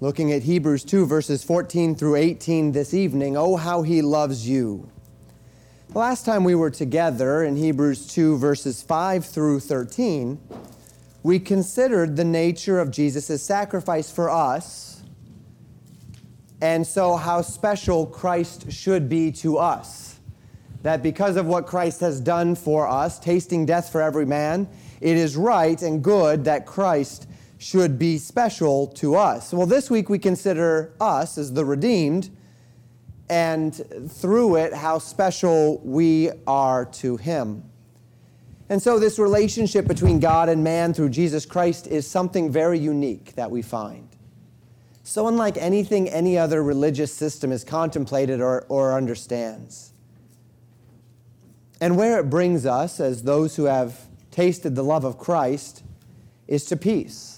looking at Hebrews 2, verses 14 through 18 this evening. Oh, how he loves you. The last time we were together in Hebrews 2, verses 5 through 13, we considered the nature of Jesus' sacrifice for us, and so how special Christ should be to us. That because of what Christ has done for us, tasting death for every man, it is right and good that Christ should be special to us. Well, this week we consider us as the redeemed, and through it, how special we are to Him. And so, this relationship between God and man through Jesus Christ is something very unique that we find. So, unlike anything any other religious system has contemplated or, or understands. And where it brings us, as those who have tasted the love of Christ, is to peace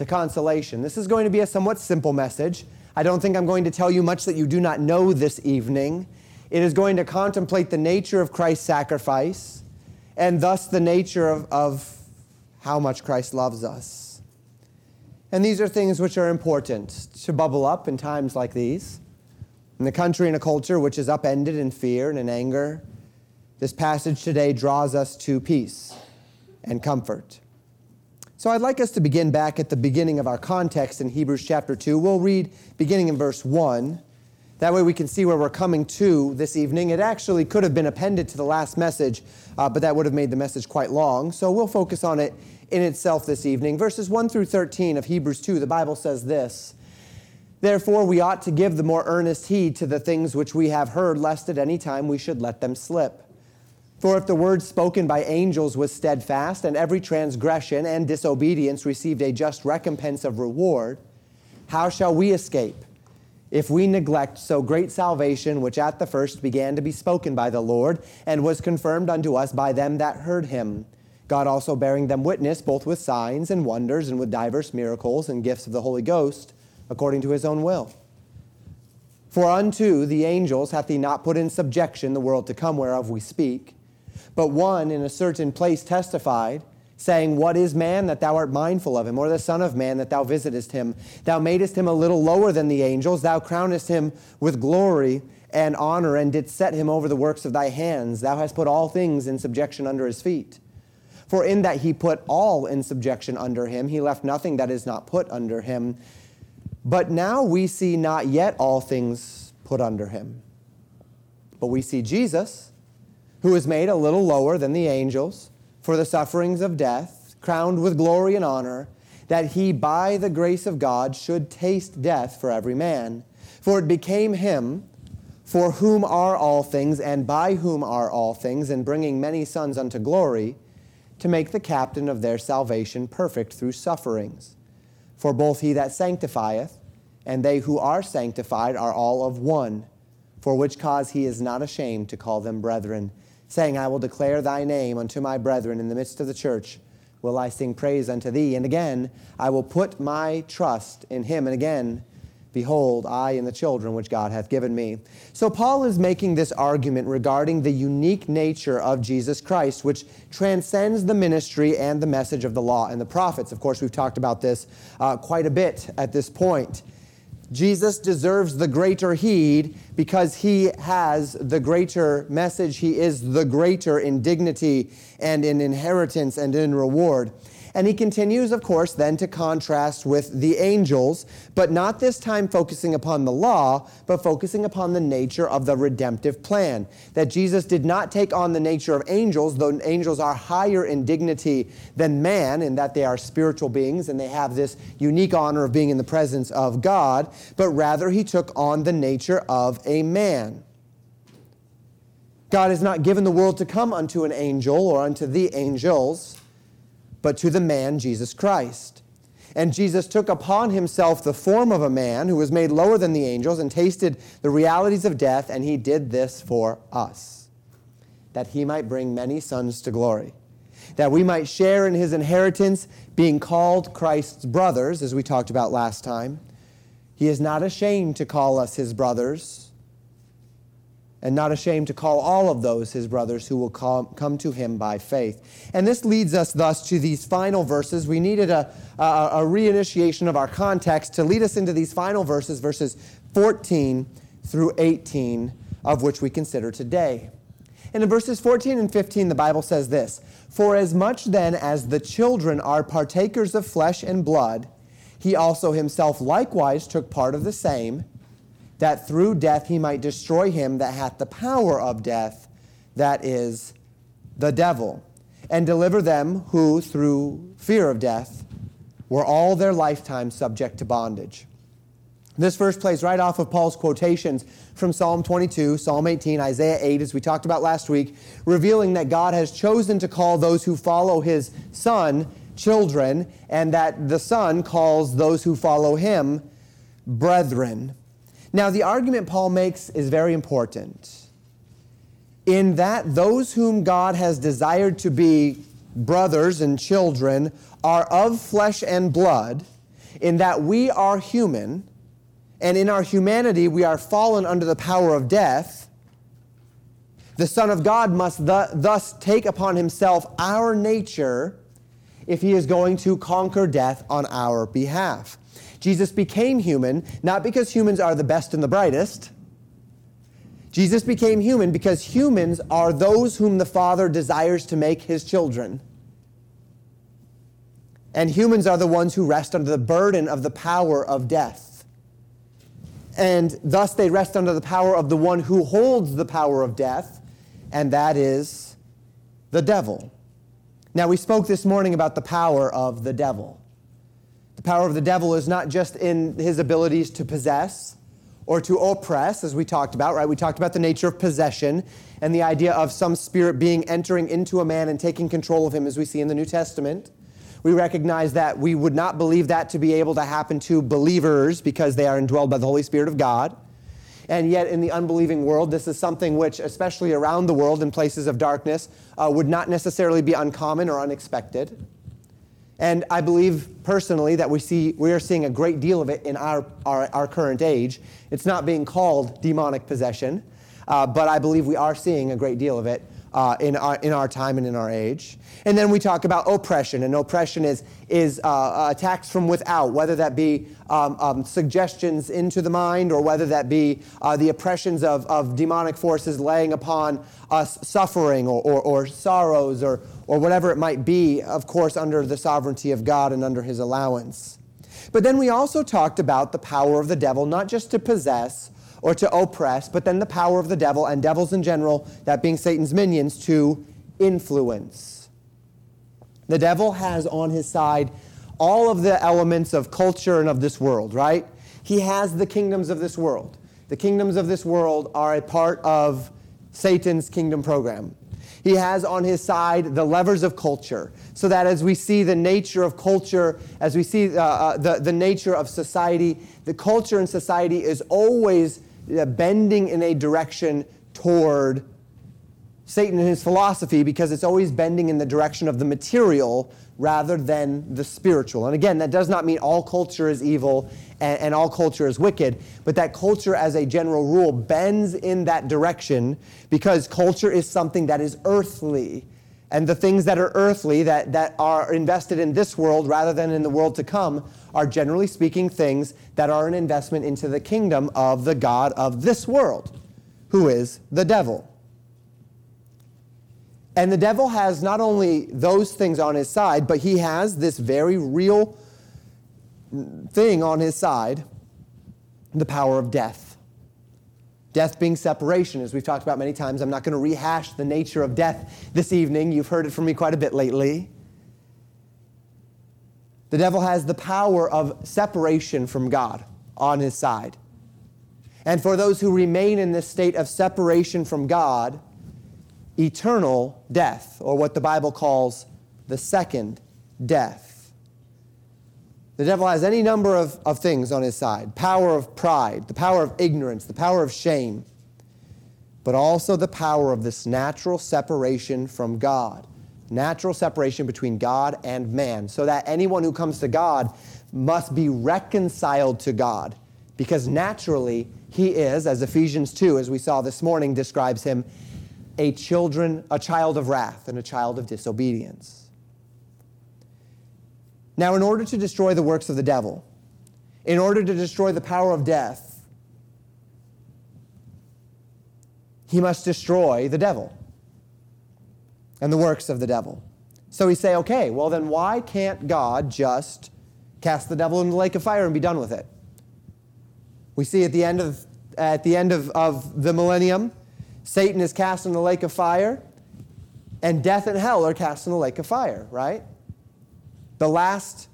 to consolation. This is going to be a somewhat simple message. I don't think I'm going to tell you much that you do not know this evening. It is going to contemplate the nature of Christ's sacrifice and thus the nature of, of how much Christ loves us. And these are things which are important to bubble up in times like these. In a country and a culture which is upended in fear and in anger, this passage today draws us to peace and comfort. So I'd like us to begin back at the beginning of our context in Hebrews chapter 2. We'll read beginning in verse 1. That way we can see where we're coming to this evening. It actually could have been appended to the last message, uh, but that would have made the message quite long. So we'll focus on it in itself this evening. Verses 1 through 13 of Hebrews 2, the Bible says this Therefore, we ought to give the more earnest heed to the things which we have heard, lest at any time we should let them slip. For if the word spoken by angels was steadfast, and every transgression and disobedience received a just recompense of reward, how shall we escape if we neglect so great salvation, which at the first began to be spoken by the Lord, and was confirmed unto us by them that heard him? God also bearing them witness, both with signs and wonders, and with divers miracles and gifts of the Holy Ghost, according to his own will. For unto the angels hath he not put in subjection the world to come whereof we speak but one in a certain place testified, saying, What is man that thou art mindful of him, or the Son of Man that thou visitest him? Thou madest him a little lower than the angels, thou crownest him with glory and honor, and didst set him over the works of thy hands. Thou hast put all things in subjection under his feet. For in that he put all in subjection under him, he left nothing that is not put under him. But now we see not yet all things put under him. But we see Jesus who was made a little lower than the angels for the sufferings of death, crowned with glory and honor, that he by the grace of God should taste death for every man. For it became him, for whom are all things, and by whom are all things, and bringing many sons unto glory, to make the captain of their salvation perfect through sufferings. For both he that sanctifieth and they who are sanctified are all of one, for which cause he is not ashamed to call them brethren saying, I will declare thy name unto my brethren in the midst of the church. Will I sing praise unto thee? And again, I will put my trust in him. And again, Behold, I and the children which God hath given me. So, Paul is making this argument regarding the unique nature of Jesus Christ, which transcends the ministry and the message of the law and the prophets. Of course, we've talked about this uh, quite a bit at this point. Jesus deserves the greater heed because he has the greater message. He is the greater in dignity and in inheritance and in reward. And he continues, of course, then to contrast with the angels, but not this time focusing upon the law, but focusing upon the nature of the redemptive plan. That Jesus did not take on the nature of angels, though angels are higher in dignity than man, in that they are spiritual beings and they have this unique honor of being in the presence of God, but rather he took on the nature of a man. God has not given the world to come unto an angel or unto the angels but to the man Jesus Christ. And Jesus took upon himself the form of a man who was made lower than the angels and tasted the realities of death, and he did this for us, that he might bring many sons to glory, that we might share in his inheritance, being called Christ's brothers, as we talked about last time. He is not ashamed to call us his brothers, and not ashamed to call all of those his brothers who will come, come to him by faith. And this leads us thus to these final verses. We needed a, a, a reinitiation of our context to lead us into these final verses, verses 14 through 18, of which we consider today. And in verses 14 and 15, the Bible says this For as much then as the children are partakers of flesh and blood, he also himself likewise took part of the same that through death he might destroy him that hath the power of death, that is, the devil, and deliver them who, through fear of death, were all their lifetime subject to bondage. This verse plays right off of Paul's quotations from Psalm 22, Psalm 18, Isaiah 8, as we talked about last week, revealing that God has chosen to call those who follow his Son children, and that the Son calls those who follow him brethren. Now, the argument Paul makes is very important in that those whom God has desired to be brothers and children are of flesh and blood, in that we are human, and in our humanity we are fallen under the power of death. The Son of God must th- thus take upon himself our nature if he is going to conquer death on our behalf. Jesus became human, not because humans are the best and the brightest. Jesus became human because humans are those whom the Father desires to make his children. And humans are the ones who rest under the burden of the power of death. And thus they rest under the power of the one who holds the power of death, and that is the devil. Now, we spoke this morning about the power of the devil. The power of the devil is not just in his abilities to possess or to oppress, as we talked about, right? We talked about the nature of possession and the idea of some spirit being entering into a man and taking control of him, as we see in the New Testament. We recognize that we would not believe that to be able to happen to believers because they are indwelled by the Holy Spirit of God. And yet, in the unbelieving world, this is something which, especially around the world in places of darkness, uh, would not necessarily be uncommon or unexpected. And I believe personally that we see we are seeing a great deal of it in our, our, our current age. It's not being called demonic possession, uh, but I believe we are seeing a great deal of it uh, in, our, in our time and in our age. And then we talk about oppression, and oppression is, is uh, attacks from without, whether that be um, um, suggestions into the mind or whether that be uh, the oppressions of, of demonic forces laying upon us suffering or, or, or sorrows or, or whatever it might be, of course, under the sovereignty of God and under his allowance. But then we also talked about the power of the devil, not just to possess or to oppress, but then the power of the devil and devils in general, that being Satan's minions, to influence. The devil has on his side all of the elements of culture and of this world, right? He has the kingdoms of this world. The kingdoms of this world are a part of Satan's kingdom program. He has on his side the levers of culture, so that as we see the nature of culture, as we see uh, uh, the, the nature of society, the culture and society is always Uh, bending in a direction toward Satan and his philosophy because it's always bending in the direction of the material rather than the spiritual. And again, that does not mean all culture is evil and, and, all culture is wicked, but that culture, as a general rule, bends in that direction because culture is something that is earthly. And the things that are earthly, that, that are invested in this world rather than in the world to come, are generally speaking things that are an investment into the kingdom of the God of this world, who is the devil. And the devil has not only those things on his side, but he has this very real thing on his side the power of death. Death being separation, as we've talked about many times. I'm not going to rehash the nature of death this evening. You've heard it from me quite a bit lately. The devil has the power of separation from God on his side. And for those who remain in this state of separation from God, eternal death, or what the Bible calls the second death. The devil has any number of, of things on his side power of pride, the power of ignorance, the power of shame, but also the power of this natural separation from God natural separation between God and man, so that anyone who comes to God must be reconciled to God because naturally he is, as Ephesians 2, as we saw this morning, describes him, a children, a child of wrath and a child of disobedience. Now, in order to destroy the works of the devil, in order to destroy the power of death, he must destroy the devil and the works of the devil. So we say, okay, well, then why can't God just cast the devil in the lake of fire and be done with it? We see at the end of, at the, end of, of the millennium, Satan is cast in the lake of fire, and death and hell are cast in the lake of fire, right? The last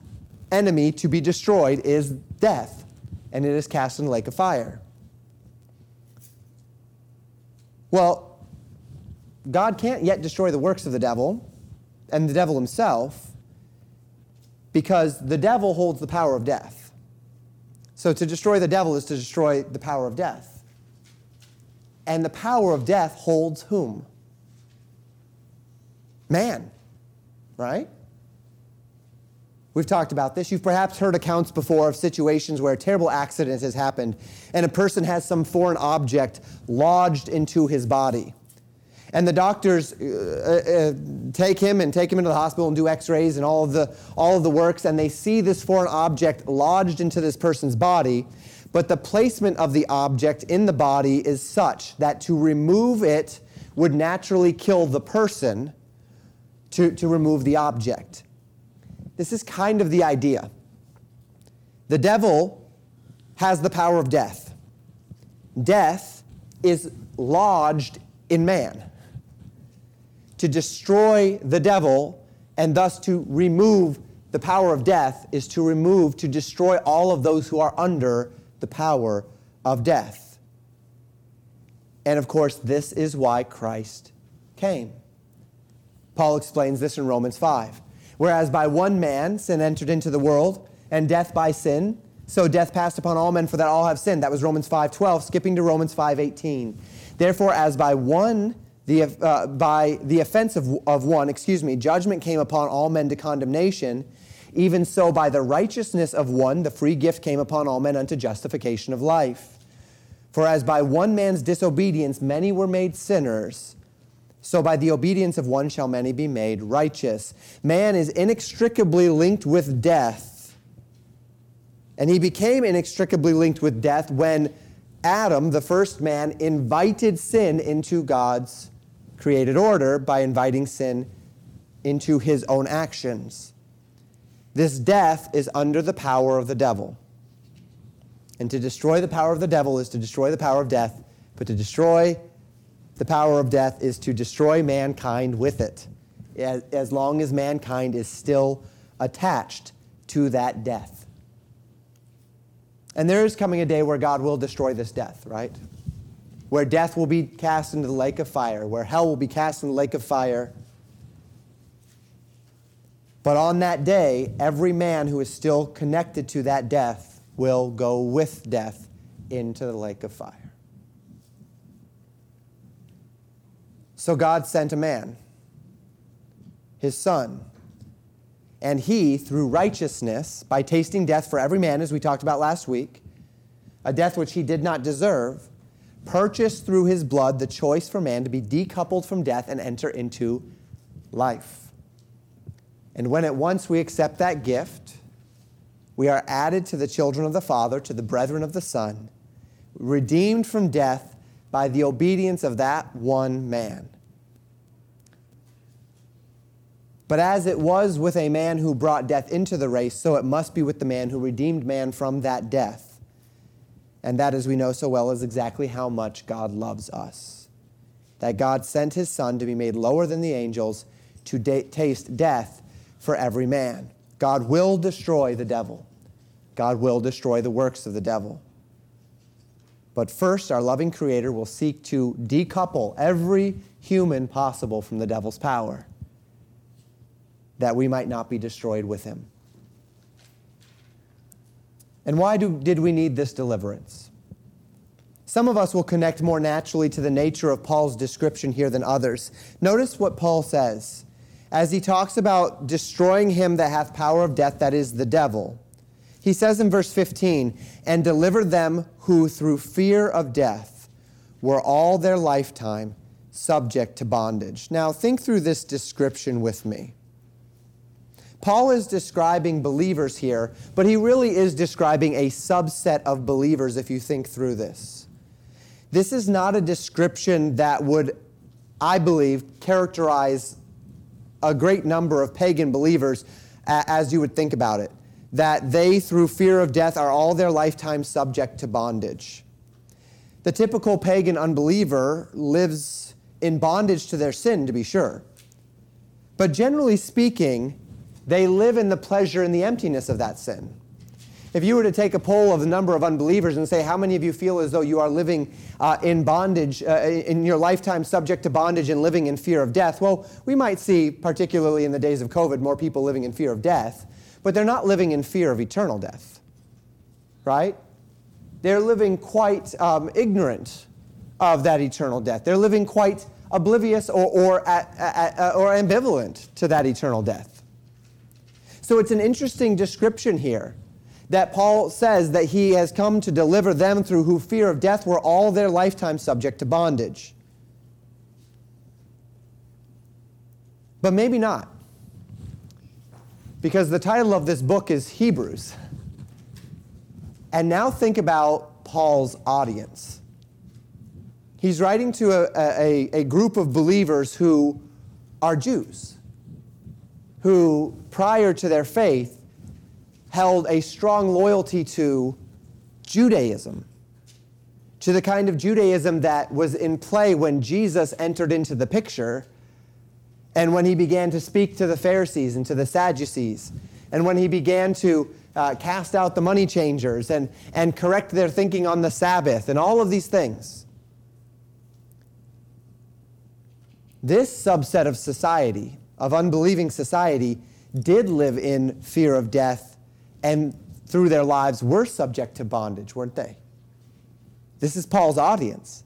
enemy to be destroyed is death, and it is cast in the lake of fire. Well, God can't yet destroy the works of the devil and the devil himself because the devil holds the power of death. So to destroy the devil is to destroy the power of death. And the power of death holds whom? Man, right? We've talked about this. You've perhaps heard accounts before of situations where a terrible accident has happened and a person has some foreign object lodged into his body. And the doctors uh, uh, take him and take him into the hospital and do x-rays and all of, the, all of the works, and they see this foreign object lodged into this person's body, but the placement of the object in the body is such that to remove it would naturally kill the person to, to remove the object. This is kind of the idea. The devil has the power of death. Death is lodged in man to destroy the devil and thus to remove the power of death is to remove, to destroy all of those who are under the power of death. And of course, this is why Christ came. Paul explains this in Romans 5. Whereas by one man sin entered into the world, and death by sin, so death passed upon all men for that all have sinned. That was Romans 5:12, skipping to Romans 5:18. Therefore, as by one the, uh, by the offense of, of one, excuse me, judgment came upon all men to condemnation. Even so, by the righteousness of one, the free gift came upon all men unto justification of life. For as by one man's disobedience many were made sinners, so by the obedience of one shall many be made righteous. Man is inextricably linked with death. And he became inextricably linked with death when Adam, the first man, invited sin into God's created order by inviting sin into his own actions. This death is under the power of the devil. And to destroy the power of the devil is to destroy the power of death, but to destroy the power of death is to destroy mankind with it, as, as long as mankind is still attached to that death. And there is coming a day where God will destroy this death, right? where death will be cast into the lake of fire, where hell will be cast in the lake of fire. But on that day, every man who is still connected to that death will go with death into the lake of fire. So God sent a man, his son, and he, through righteousness, by tasting death for every man, as we talked about last week, a death which he did not deserve, purchased through his blood the choice for man to be decoupled from death and enter into life. And when at once we accept that gift, we are added to the children of the Father, to the brethren of the Son, redeemed from death by the obedience of that one man. But as it was with a man who brought death into the race, so it must be with the man who redeemed man from that death. And that, as we know so well, is exactly how much God loves us. That God sent his Son to be made lower than the angels to da- taste death for every man. God will destroy the devil, God will destroy the works of the devil. But first, our loving Creator will seek to decouple every human possible from the devil's power, that we might not be destroyed with him. And why do, did we need this deliverance? Some of us will connect more naturally to the nature of Paul's description here than others. Notice what Paul says as he talks about destroying him that hath power of death, that is the devil. He says in verse 15, and deliver them who through fear of death were all their lifetime subject to bondage. Now, think through this description with me. Paul is describing believers here, but he really is describing a subset of believers if you think through this. This is not a description that would, I believe, characterize a great number of pagan believers as you would think about it. That they, through fear of death, are all their lifetime subject to bondage. The typical pagan unbeliever lives in bondage to their sin, to be sure. But generally speaking, they live in the pleasure and the emptiness of that sin. If you were to take a poll of the number of unbelievers and say, how many of you feel as though you are living uh, in bondage, uh, in your lifetime subject to bondage and living in fear of death? Well, we might see, particularly in the days of COVID, more people living in fear of death, but they're not living in fear of eternal death, right? They're living quite um, ignorant of that eternal death. They're living quite oblivious or, or, at, at, or ambivalent to that eternal death. So it's an interesting description here that Paul says that he has come to deliver them through who fear of death were all their lifetime subject to bondage. But maybe not. Because the title of this book is Hebrews. And now think about Paul's audience. He's writing to a, a, a group of believers who are Jews who, prior to their faith, held a strong loyalty to Judaism, to the kind of Judaism that was in play when Jesus entered into the picture and when he began to speak to the Pharisees and to the Sadducees, and when he began to uh, cast out the money changers and, and correct their thinking on the Sabbath and all of these things. This subset of society of unbelieving society did live in fear of death and through their lives were subject to bondage, weren't they? This is Paul's audience.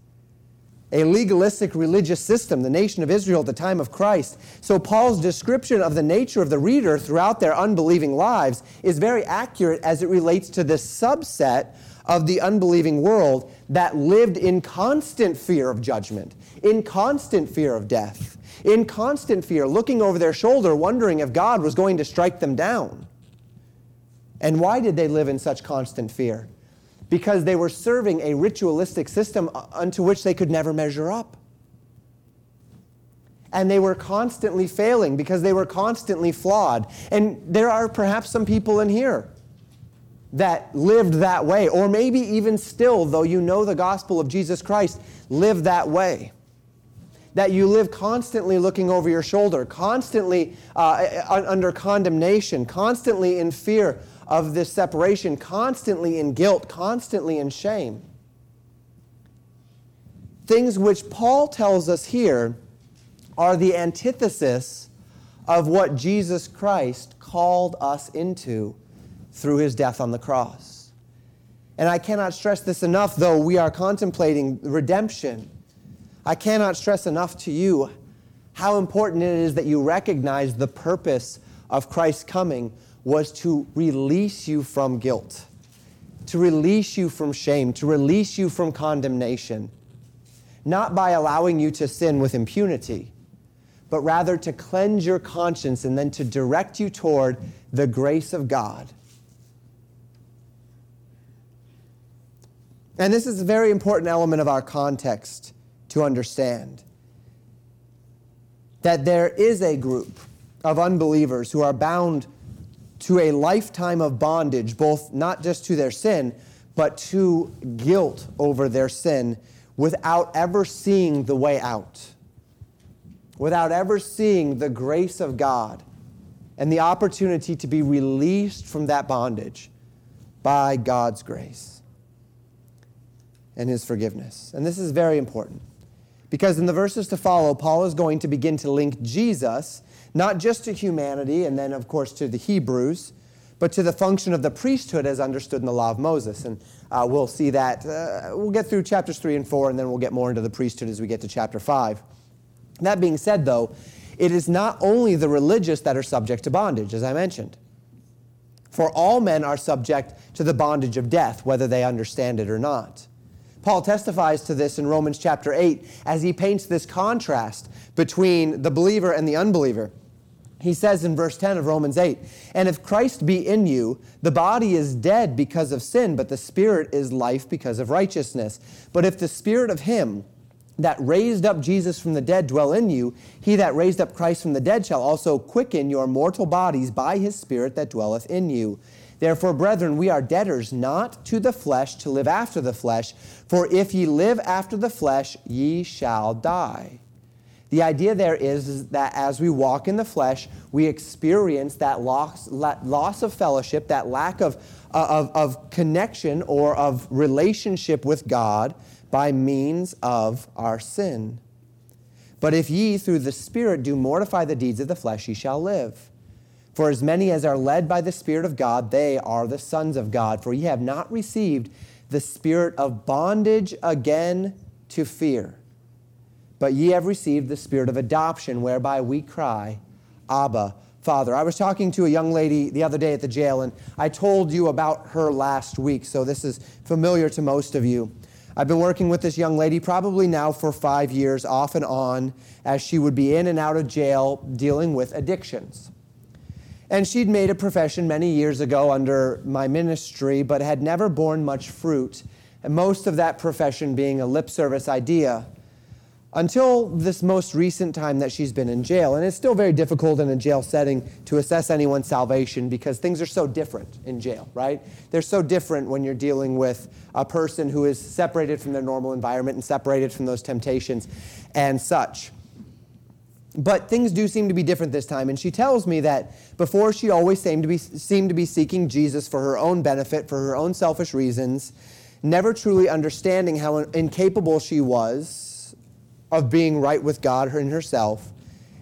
A legalistic religious system, the nation of Israel at the time of Christ. So, Paul's description of the nature of the reader throughout their unbelieving lives is very accurate as it relates to this subset of the unbelieving world that lived in constant fear of judgment, in constant fear of death in constant fear, looking over their shoulder, wondering if God was going to strike them down. And why did they live in such constant fear? Because they were serving a ritualistic system uh, unto which they could never measure up. And they were constantly failing because they were constantly flawed. And there are perhaps some people in here that lived that way, or maybe even still, though you know the gospel of Jesus Christ, live that way that you live constantly looking over your shoulder, constantly uh, under condemnation, constantly in fear of this separation, constantly in guilt, constantly in shame. Things which Paul tells us here are the antithesis of what Jesus Christ called us into through his death on the cross. And I cannot stress this enough, though we are contemplating redemption I cannot stress enough to you how important it is that you recognize the purpose of Christ's coming was to release you from guilt, to release you from shame, to release you from condemnation, not by allowing you to sin with impunity, but rather to cleanse your conscience and then to direct you toward the grace of God. And this is a very important element of our context to understand that there is a group of unbelievers who are bound to a lifetime of bondage, both not just to their sin, but to guilt over their sin without ever seeing the way out, without ever seeing the grace of God and the opportunity to be released from that bondage by God's grace and His forgiveness. And this is very important. Because in the verses to follow, Paul is going to begin to link Jesus not just to humanity and then, of course, to the Hebrews, but to the function of the priesthood as understood in the law of Moses. And uh, we'll see that. Uh, we'll get through chapters 3 and 4, and then we'll get more into the priesthood as we get to chapter 5. That being said, though, it is not only the religious that are subject to bondage, as I mentioned. For all men are subject to the bondage of death, whether they understand it or not. Paul testifies to this in Romans chapter 8 as he paints this contrast between the believer and the unbeliever. He says in verse 10 of Romans 8, And if Christ be in you, the body is dead because of sin, but the spirit is life because of righteousness. But if the spirit of him that raised up Jesus from the dead dwell in you, he that raised up Christ from the dead shall also quicken your mortal bodies by his spirit that dwelleth in you. Therefore, brethren, we are debtors not to the flesh to live after the flesh, for if ye live after the flesh, ye shall die. The idea there is, is, that as we walk in the flesh, we experience that loss, loss of fellowship, that lack of, of, of connection or of relationship with God by means of our sin. But if ye through the Spirit do mortify the deeds of the flesh, ye shall live. For as many as are led by the Spirit of God, they are the sons of God. For ye have not received the spirit of bondage again to fear but ye have received the spirit of adoption, whereby we cry, Abba, Father. I was talking to a young lady the other day at the jail, and I told you about her last week, so this is familiar to most of you. I've been working with this young lady probably now for five years, off and on, as she would be in and out of jail dealing with addictions. And she'd made a profession many years ago under my ministry, but had never borne much fruit, and most of that profession being a lip service idea until this most recent time that she's been in jail. And it's still very difficult in a jail setting to assess anyone's salvation because things are so different in jail, right? They're so different when you're dealing with a person who is separated from their normal environment and separated from those temptations and such. But things do seem to be different this time. And she tells me that before she always seemed to be, seemed to be seeking Jesus for her own benefit, for her own selfish reasons, never truly understanding how incapable she was of being right with God and herself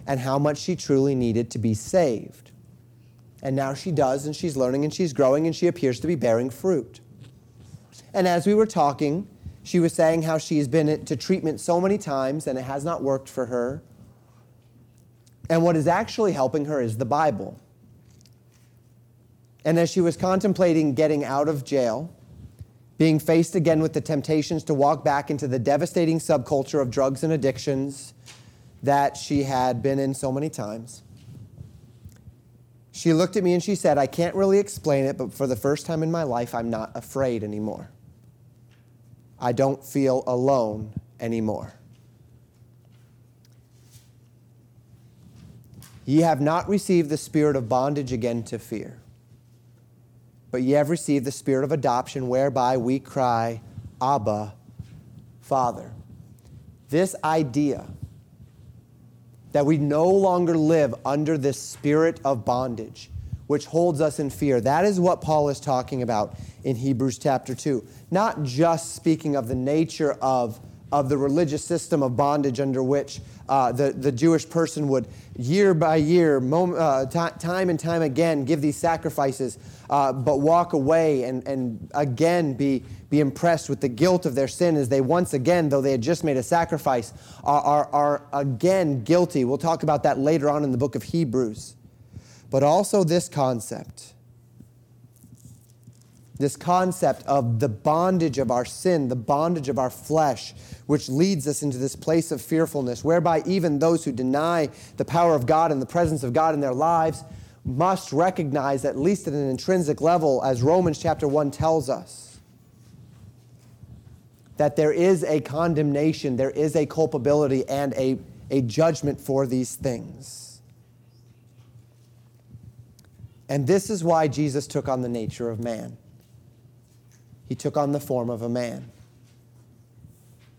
and how much she truly needed to be saved. And now she does, and she's learning and she's growing, and she appears to be bearing fruit. And as we were talking, she was saying how she's been to treatment so many times and it has not worked for her. And what is actually helping her is the Bible. And as she was contemplating getting out of jail, being faced again with the temptations to walk back into the devastating subculture of drugs and addictions that she had been in so many times. She looked at me and she said, I can't really explain it, but for the first time in my life, I'm not afraid anymore. I don't feel alone anymore. Ye have not received the spirit of bondage again to fear but ye have received the spirit of adoption, whereby we cry, Abba, Father. This idea that we no longer live under this spirit of bondage, which holds us in fear, that is what Paul is talking about in Hebrews chapter 2. Not just speaking of the nature of, of the religious system of bondage under which uh, the, the Jewish person would year by year, uh, t- time and time again, give these sacrifices, uh, but walk away and, and again be, be impressed with the guilt of their sin as they once again, though they had just made a sacrifice, are, are, are again guilty. We'll talk about that later on in the book of Hebrews. But also this concept this concept of the bondage of our sin, the bondage of our flesh, which leads us into this place of fearfulness, whereby even those who deny the power of God and the presence of God in their lives must recognize, at least at an intrinsic level, as Romans chapter 1 tells us, that there is a condemnation, there is a culpability, and a, a judgment for these things. And this is why Jesus took on the nature of man he took on the form of a man.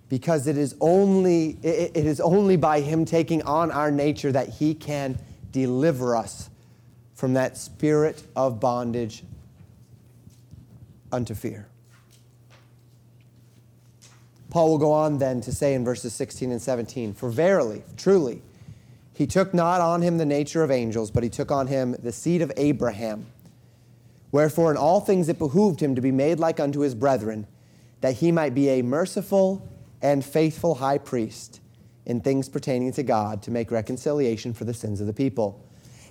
Because it is only, it is only by him taking on our nature that he can deliver us from that spirit of bondage unto fear. Paul will go on then to say in verses 16 and 17 For verily, truly, he took not on him the nature of angels, but he took on him the seed of Abraham. Wherefore, in all things it behooved him to be made like unto his brethren, that he might be a merciful and faithful high priest in things pertaining to God to make reconciliation for the sins of the people.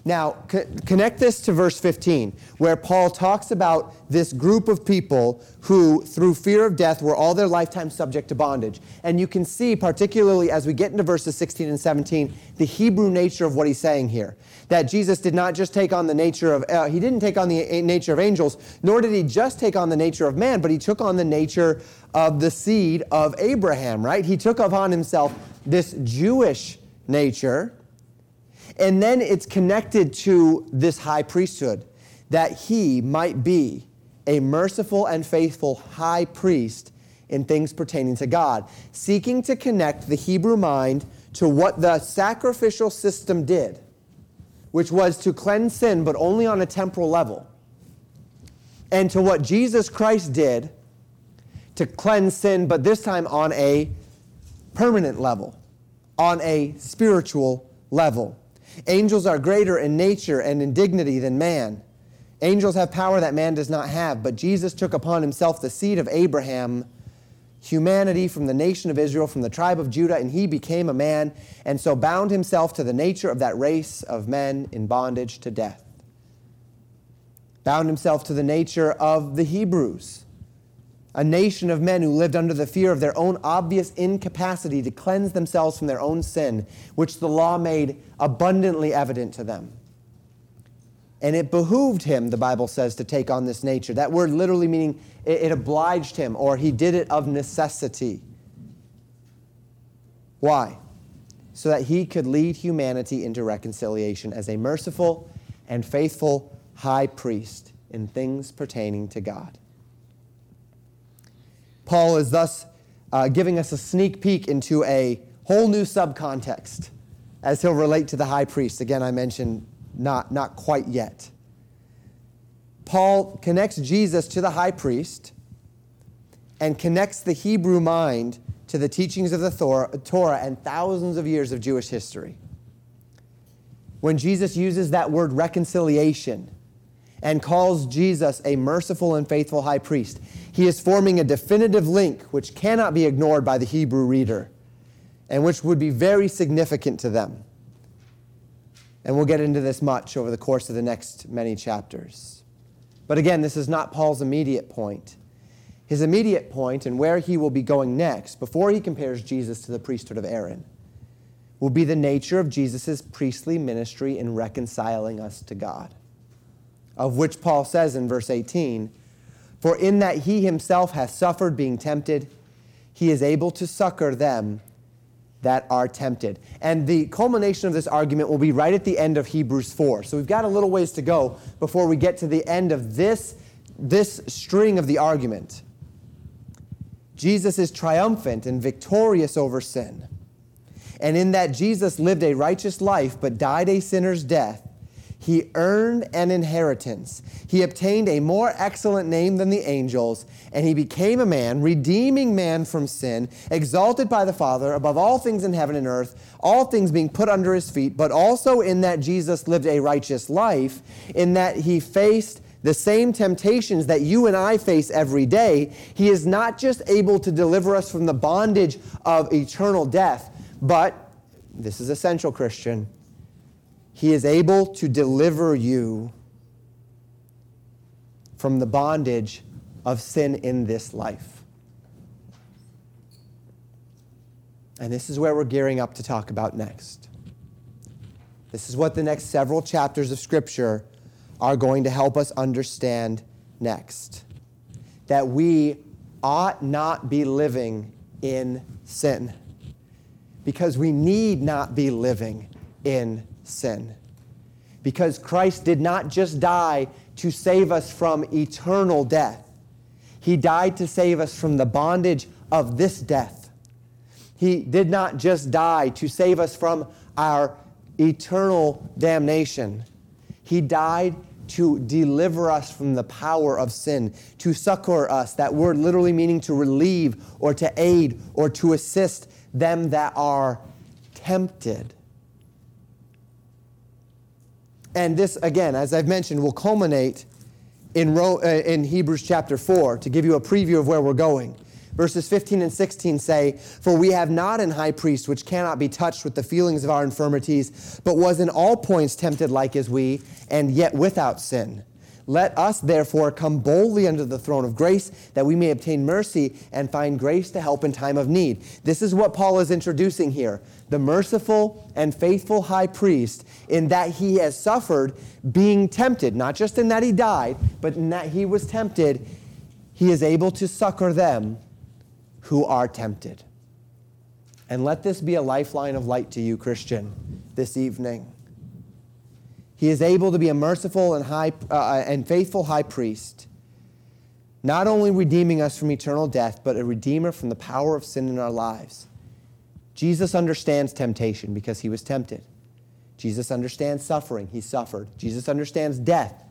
Now, co- connect this to verse 15, where Paul talks about this group of people who, through fear of death, were all their lifetime subject to bondage. And you can see, particularly as we get into verses 16 and 17, the Hebrew nature of what he's saying here. That Jesus did not just take on the nature of, uh, he didn't take on the nature of angels, nor did he just take on the nature of man, but he took on the nature of the seed of Abraham, right? He took upon himself this Jewish nature and then it's connected to this high priesthood that he might be a merciful and faithful high priest in things pertaining to God, seeking to connect the Hebrew mind to what the sacrificial system did, which was to cleanse sin, but only on a temporal level, and to what Jesus Christ did to cleanse sin, but this time on a permanent level, on a spiritual level. Angels are greater in nature and in dignity than man. Angels have power that man does not have, but Jesus took upon himself the seed of Abraham, humanity from the nation of Israel, from the tribe of Judah, and he became a man, and so bound himself to the nature of that race of men in bondage to death. Bound himself to the nature of the Hebrews a nation of men who lived under the fear of their own obvious incapacity to cleanse themselves from their own sin, which the law made abundantly evident to them. And it behooved him, the Bible says, to take on this nature. That word literally meaning it, it obliged him, or he did it of necessity. Why? So that he could lead humanity into reconciliation as a merciful and faithful high priest in things pertaining to God. Paul is thus uh, giving us a sneak peek into a whole new subcontext as he'll relate to the high priest. Again, I mentioned not, not quite yet. Paul connects Jesus to the high priest and connects the Hebrew mind to the teachings of the Torah and thousands of years of Jewish history. When Jesus uses that word reconciliation and calls Jesus a merciful and faithful high priest, he is forming a definitive link which cannot be ignored by the Hebrew reader and which would be very significant to them. And we'll get into this much over the course of the next many chapters. But again, this is not Paul's immediate point. His immediate point and where he will be going next, before he compares Jesus to the priesthood of Aaron, will be the nature of Jesus' priestly ministry in reconciling us to God, of which Paul says in verse 18 for in that he himself hath suffered being tempted, he is able to succor them that are tempted. And the culmination of this argument will be right at the end of Hebrews 4. So we've got a little ways to go before we get to the end of this, this string of the argument. Jesus is triumphant and victorious over sin. And in that Jesus lived a righteous life but died a sinner's death, he earned an inheritance. He obtained a more excellent name than the angels, and he became a man, redeeming man from sin, exalted by the Father above all things in heaven and earth, all things being put under his feet, but also in that Jesus lived a righteous life, in that he faced the same temptations that you and I face every day. He is not just able to deliver us from the bondage of eternal death, but, this is essential, Christian, he is able to deliver you from the bondage of sin in this life. And this is where we're gearing up to talk about next. This is what the next several chapters of Scripture are going to help us understand next. That we ought not be living in sin. Because we need not be living in sin. Because Christ did not just die to save us from eternal death, He died to save us from the bondage of this death. He did not just die to save us from our eternal damnation, He died to deliver us from the power of sin, to succor us, that word literally meaning to relieve or to aid or to assist them that are tempted. And this, again, as I've mentioned, will culminate in, Ro- uh, in Hebrews chapter 4 to give you a preview of where we're going. Verses 15 and 16 say, For we have not an high priest which cannot be touched with the feelings of our infirmities, but was in all points tempted like as we, and yet without sin. Let us therefore come boldly under the throne of grace that we may obtain mercy and find grace to help in time of need. This is what Paul is introducing here the merciful and faithful high priest, in that he has suffered being tempted, not just in that he died, but in that he was tempted. He is able to succor them who are tempted. And let this be a lifeline of light to you, Christian, this evening. He is able to be a merciful and, high, uh, and faithful high priest, not only redeeming us from eternal death, but a redeemer from the power of sin in our lives. Jesus understands temptation because he was tempted. Jesus understands suffering. He suffered. Jesus understands death.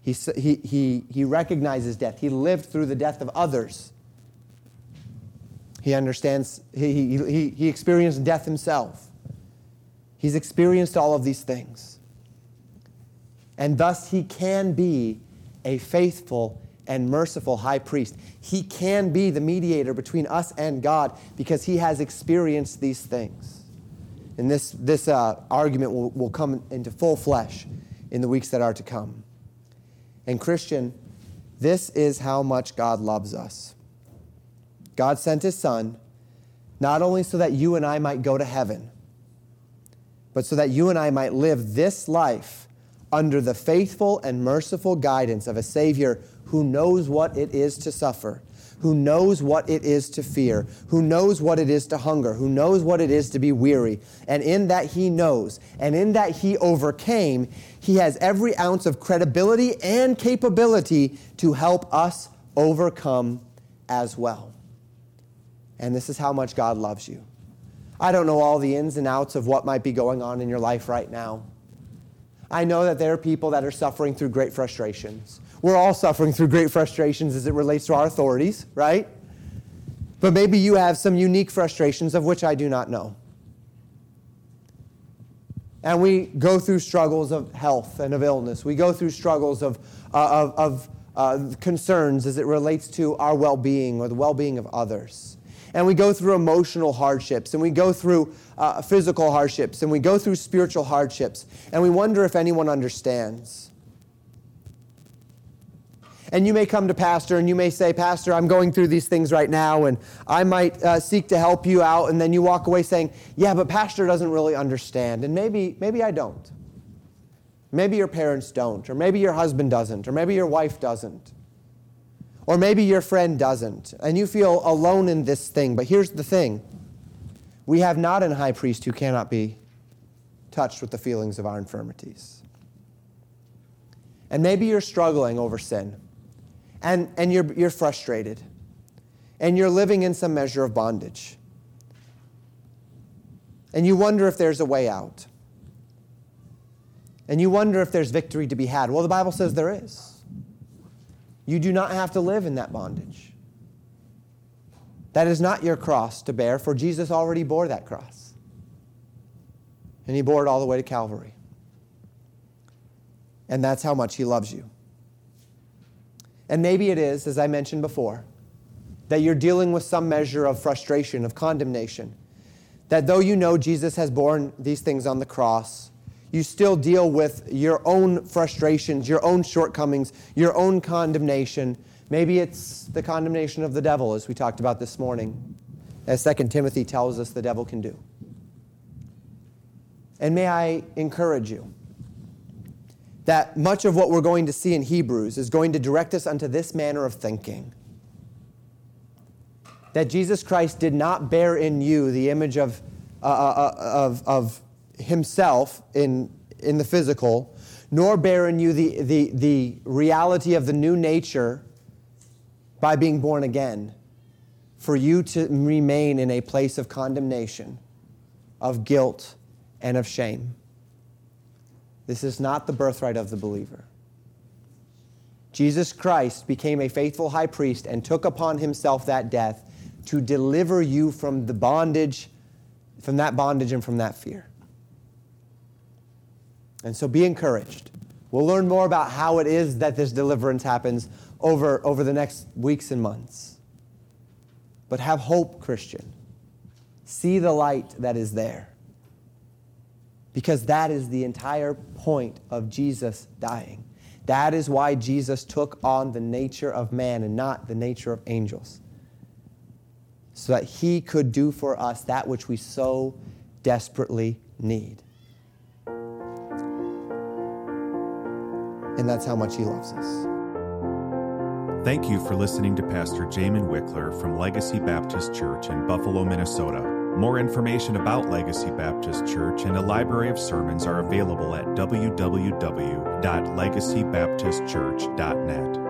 He, he, he, he recognizes death. He lived through the death of others. He understands, he, he, he experienced death himself. He's experienced all of these things and thus he can be a faithful and merciful high priest. He can be the mediator between us and God because he has experienced these things. And this, this uh, argument will, will come into full flesh in the weeks that are to come. And, Christian, this is how much God loves us. God sent his Son not only so that you and I might go to heaven, but so that you and I might live this life under the faithful and merciful guidance of a Savior who knows what it is to suffer, who knows what it is to fear, who knows what it is to hunger, who knows what it is to be weary. And in that He knows, and in that He overcame, He has every ounce of credibility and capability to help us overcome as well. And this is how much God loves you. I don't know all the ins and outs of what might be going on in your life right now. I know that there are people that are suffering through great frustrations. We're all suffering through great frustrations as it relates to our authorities, right? But maybe you have some unique frustrations of which I do not know. And we go through struggles of health and of illness. We go through struggles of, uh, of, of uh, concerns as it relates to our well being or the well being of others and we go through emotional hardships, and we go through uh, physical hardships, and we go through spiritual hardships, and we wonder if anyone understands. And you may come to Pastor and you may say, Pastor, I'm going through these things right now, and I might uh, seek to help you out. And then you walk away saying, Yeah, but Pastor doesn't really understand. And maybe, maybe I don't. Maybe your parents don't, or maybe your husband doesn't, or maybe your wife doesn't. Or maybe your friend doesn't, and you feel alone in this thing. But here's the thing we have not an high priest who cannot be touched with the feelings of our infirmities. And maybe you're struggling over sin, and, and you're, you're frustrated, and you're living in some measure of bondage. And you wonder if there's a way out. And you wonder if there's victory to be had. Well, the Bible says there is. You do not have to live in that bondage. That is not your cross to bear, for Jesus already bore that cross. And he bore it all the way to Calvary. And that's how much he loves you. And maybe it is, as I mentioned before, that you're dealing with some measure of frustration, of condemnation. That though you know Jesus has borne these things on the cross, you still deal with your own frustrations, your own shortcomings, your own condemnation. Maybe it's the condemnation of the devil, as we talked about this morning, as 2 Timothy tells us the devil can do. And may I encourage you that much of what we're going to see in Hebrews is going to direct us unto this manner of thinking. That Jesus Christ did not bear in you the image of, uh, uh, uh of, of himself in, in the physical, nor bear in you the, the, the reality of the new nature by being born again, for you to remain in a place of condemnation, of guilt, and of shame. This is not the birthright of the believer. Jesus Christ became a faithful high priest and took upon himself that death to deliver you from the bondage, from that bondage and from that fear. And so be encouraged. We'll learn more about how it is that this deliverance happens over, over the next weeks and months. But have hope, Christian. See the light that is there. Because that is the entire point of Jesus dying. That is why Jesus took on the nature of man and not the nature of angels. So that he could do for us that which we so desperately need. And that's how much he loves us. Thank you for listening to Pastor Jamin Wickler from Legacy Baptist Church in Buffalo, Minnesota. More information about Legacy Baptist Church and a library of sermons are available at www.legacybaptistchurch.net.